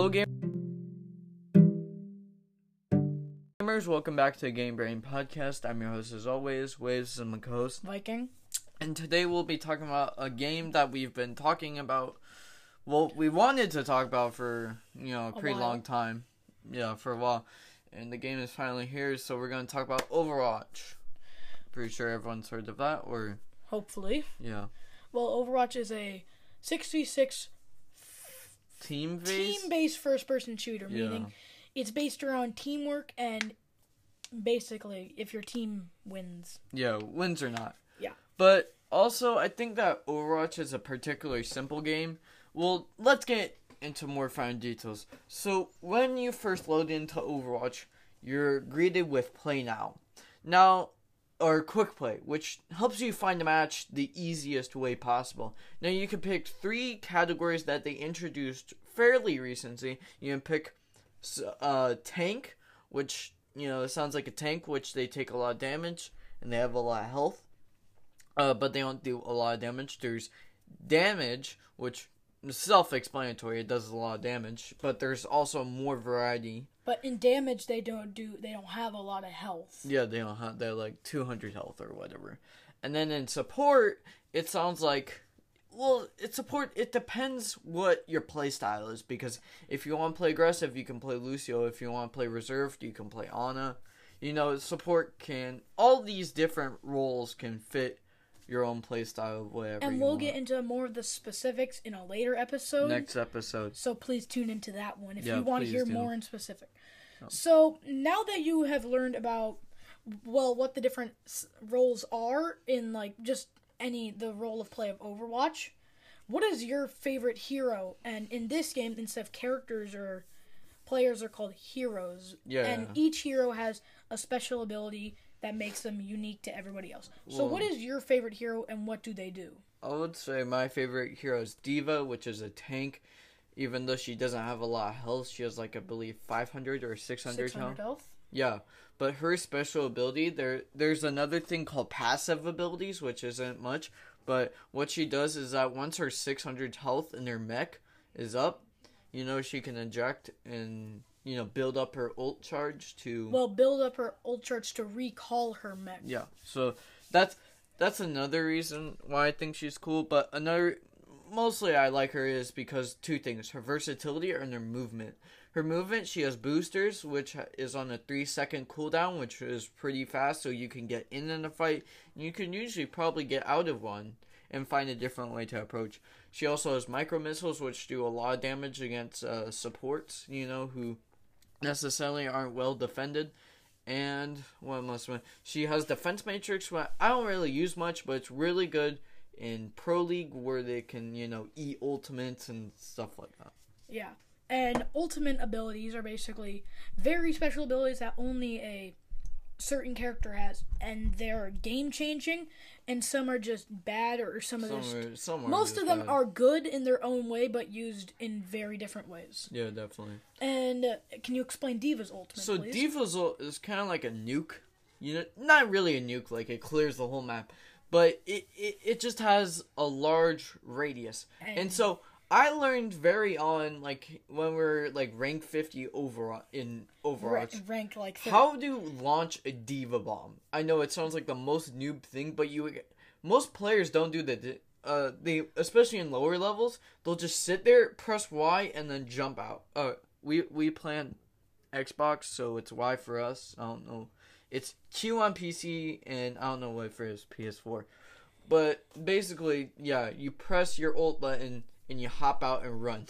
Hello, gamers. Welcome back to the Game Brain Podcast. I'm your host, as always, Waves, and my co-host. Viking. And today we'll be talking about a game that we've been talking about. Well, we wanted to talk about for you know a pretty while. long time. Yeah, for a while. And the game is finally here, so we're going to talk about Overwatch. Pretty sure everyone's heard of that, or Hopefully. yeah, Well, Overwatch is a 6v6 team based. team-based first-person shooter, Yeah. meaning it's based around teamwork and basically if your team wins. Yeah, wins or not. Yeah. But also, I think that Overwatch is a particularly simple game. Well, let's get into more fine details. So, when you first load into Overwatch, you're greeted with Play Now. Now, or Quick Play, which helps you find a match the easiest way possible. Now, you can pick three categories that they introduced fairly recently. You can pick uh, Tank, which, you know, sounds like a tank, which they take a lot of damage and they have a lot of health uh, but they don't do a lot of damage. There's damage, which self-explanatory. It does a lot of damage, but there's also more variety. But in damage they don't do they don't have a lot of health. Yeah, they don't have they're like 200 health or whatever. And then in support, it sounds like well, it support it depends what your play style is because if you want to play aggressive, you can play Lucio. If you want to play reserved, you can play Ana. You know, support can all these different roles can fit your own play style, whatever. And we'll want. get into more of the specifics in a later episode. next episode. So please tune into that one if Yeah, you want to hear do. more in specific. So now that you have learned about well what the different roles are in like just any the role of play of Overwatch, what is your favorite hero? And in this game, instead of characters or players are called heroes. Yeah. And each hero has a special ability that makes them unique to everybody else. So what is your favorite hero and what do they do? I would say my favorite hero is D.Va, which is a tank. Even though she doesn't have a lot of health, she has like I believe 500 or 600, 600 health. health. Yeah, but her special ability there there's another thing called passive abilities, which isn't much, but what she does is that once her 600 health in her mech is up, you know she can inject and you know build up her ult charge to Well, build up her ult charge to recall her mech. yeah. So that's that's another reason why I think she's cool, but another mostly I like her is because two things: her versatility and her movement. Her movement, she has boosters, which is on a three second cooldown, which is pretty fast, so you can get in in a fight. You can usually probably get out of one and find a different way to approach. She also has micro missiles, which do a lot of damage against uh, supports, you know, who necessarily aren't well defended. And what must she has defense matrix? What I don't really use much, but it's really good in pro league where they can you know eat ultimates and stuff like that. Yeah. And ultimate abilities are basically very special abilities that only a certain character has. And they're game changing, and some are just bad, or some of Some just. are, some are Most just of them bad. are good in their own way, but used in very different ways. Yeah, definitely. And uh, can you explain D.Va's ultimate, So please? D.Va's is kind of like a nuke. You know, not really a nuke, like it clears the whole map, but it it, it just has a large radius. And, And- so I learned very on like when we're like rank 50 overall in Ra- Overwatch. rank like. How to launch a D.Va bomb? I know it sounds like the most noob thing, but you most players don't do that. Uh, they especially in lower levels, they'll just sit there, press Y, and then jump out. Uh, we we play on Xbox, so it's Y for us. I don't know. It's Q on PC, and I don't know what for his PS4. But basically, yeah, you press your alt button and you hop out and run.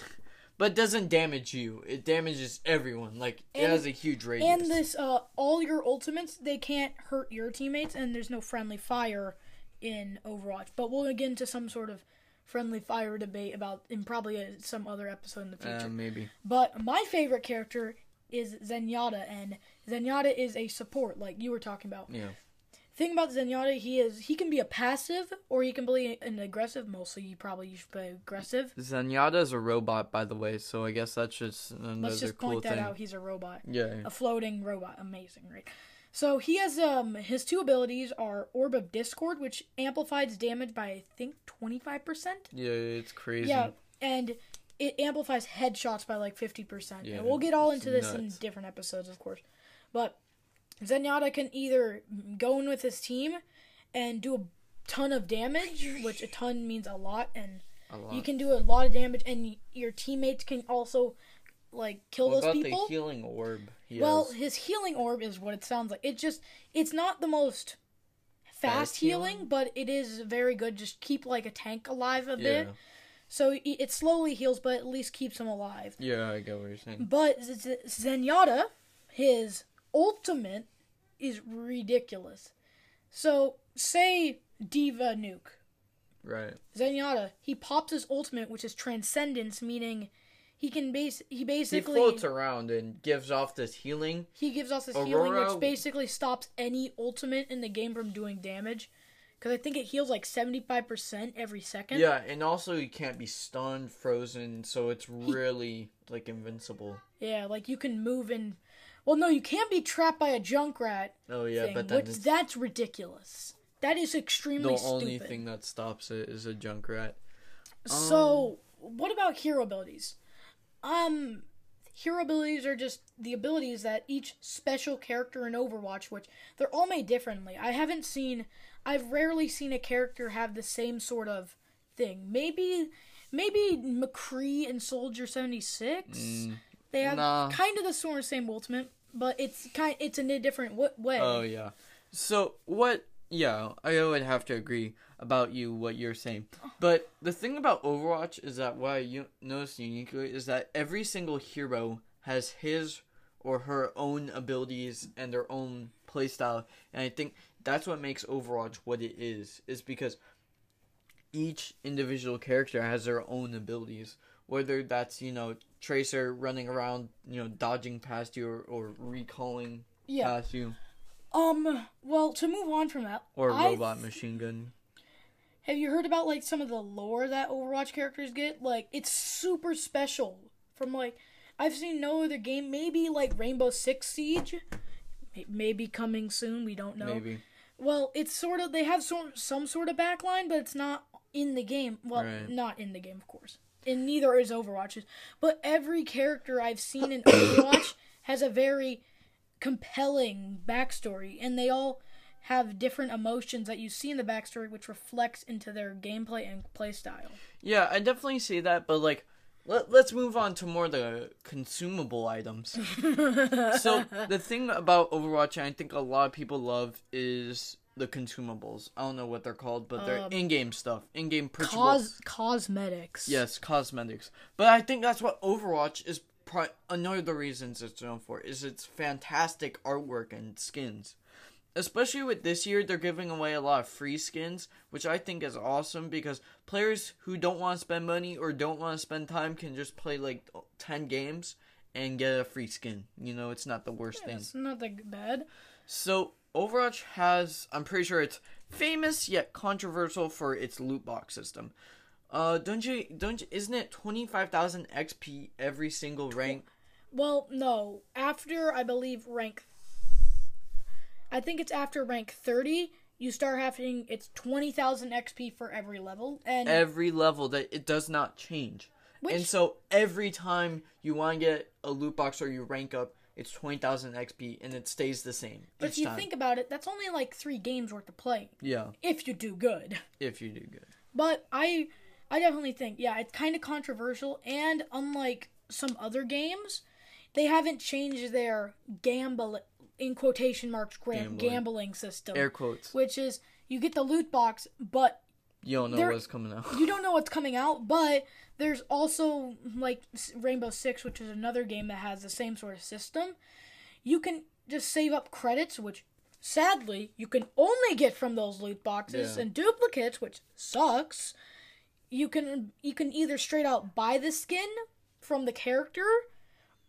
But it doesn't damage you. It damages everyone. Like it has a huge radius. And this, uh, all your ultimates, they can't hurt your teammates, and there's no friendly fire in Overwatch. But we'll get into some sort of friendly fire debate about in probably uh some other episode in the future. Uh, maybe. but my favorite character is Zenyatta, and Zenyatta is a support, like you were talking about. Yeah. Thing about Zenyatta, he is he can be a passive or he can be an aggressive. Mostly, you probably you should play aggressive. Zenyatta is a robot, by the way, so I guess that's just another Let's just cool point that thing. out. He's a robot. Yeah. a floating robot. Amazing, right? So he has um his two abilities are Orb of Discord, which amplifies damage by I think twenty five percent. Yeah, it's crazy. Yeah, and it amplifies headshots by like 50%. Yeah, and we'll get all into this in different episodes, of course. But Zenyatta can either go in with his team and do a ton of damage, which a ton means a lot, and A lot. you can do a lot of damage, and y- your teammates can also like kill what those about people. the healing orb? He Well, has? his healing orb is what it sounds like. It just it's not the most fast, Fast healing, healing? but it is very good. Just keep like a tank alive a yeah, bit. So it it slowly heals, but at least keeps him alive. yeah, I get what you're saying. But Z- Zenyatta, his ultimate is ridiculous. So say D.Va Nuke. Right. Zenyatta, he pops his ultimate, which is Transcendence, meaning he can base he He basically floats around and gives off this healing. He gives us his healing, which basically stops any ultimate in the game from doing damage. Because I think it heals like 75% every second. Yeah, and also you can't be stunned, frozen, so it's really like invincible. Yeah, like you can move in. Well, no, you can't be trapped by a Junkrat. Oh yeah, thing, but which that's ridiculous. That is extremely. the extremely only thing that stops it is a Junkrat. So, what about hero abilities? Um, hero abilities are just the abilities that each special character in Overwatch, which they're all made differently. I haven't seen, I've rarely seen a character have the same sort of thing. Maybe, maybe McCree and Soldier seventy six. They have nah. kind of the sort of same ultimate, but it's kind, it's in a different w- way. Oh yeah. So what? Yeah, I would have to agree about you what you're saying. But the thing about Overwatch is that what I u- noticed uniquely is that every single hero has his or her own abilities and their own playstyle, and I think that's what makes Overwatch what it is. Is because each individual character has their own abilities. Whether that's you know Tracer running around, you know, dodging past you or, or recalling yeah. past you. Um. Well, to move on from that, Or I robot machine gun. Have you heard about like some of the lore that Overwatch characters get? Like it's super special. From like I've seen no other game. Maybe like Rainbow Six Siege. May- Maybe coming soon. We don't know. Maybe. Well, it's sort of they have some some sort of backline, but it's not in the game. Well, Right. not in the game, of course. And neither is Overwatch's. But every character I've seen in Overwatch has a very compelling backstory, and they all have different emotions that you see in the backstory, which reflects into their gameplay and playstyle. Yeah, I definitely see that, but like, let, let's move on to more the consumable items. so the thing about Overwatch, I think a lot of people love, is the consumables. I don't know what they're called, but they're Um, in-game stuff, in-game purchasable. Cos cosmetics. Yes, cosmetics. But I think that's what Overwatch is. Pri- another of the reasons it's known for is its fantastic artwork and skins. Especially with this year, they're giving away a lot of free skins, which I think is awesome because players who don't want to spend money or don't want to spend time can just play like ten games and get a free skin. You know, it's not the worst thing. It's not that bad. So Overwatch has, I'm pretty sure it's famous yet controversial for its loot box system. Uh, don't you, don't you, isn't it 25,000 XP every single rank? Well, no. After I believe rank, I think it's after rank thirty. You start having it's twenty thousand XP for every level, and Every level that it does not change. Which- and so every time you want to get a loot box or you rank up, it's 20,000 XP and it stays the same but if you time. think about it, that's only like three games worth of playing yeah, if you do good. if you do good. But I, I definitely think yeah, it's kind of controversial, and unlike some other games, they haven't changed their gamble in quotation marks Gambling. gambling system, Air quotes. which is you get the loot box, but You don't know There- what's coming out. you don't know what's coming out, but there's also like Rainbow Six, which is another game that has the same sort of system. You can just save up credits, which sadly you can only get from those loot boxes Yeah. and duplicates, which sucks. You can you can either straight out buy the skin from the character,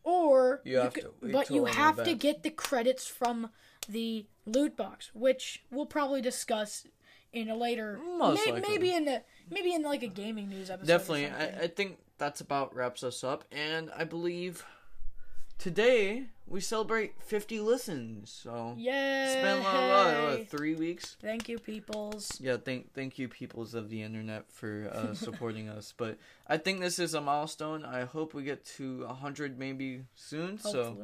or You have can- but you have to get the credits from the loot box, which we'll probably discuss in a later, Most may- likely. maybe in the maybe in like a gaming news episode. Definitely. I, I think that's about wraps us up, and I believe today we celebrate 50 listens. So Yay! it's been a lot, what, three weeks. Thank you, peoples. Yeah, thank thank you, peoples of the internet, for uh, supporting us. But I think this is a milestone. I hope we get to 100 maybe soon. So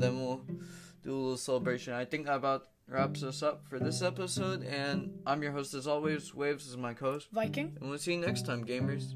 Then we'll do a little celebration. I think that about wraps us up for this episode. And I'm your host as always. Waves is my co-host. Viking. And we'll see you next time, gamers.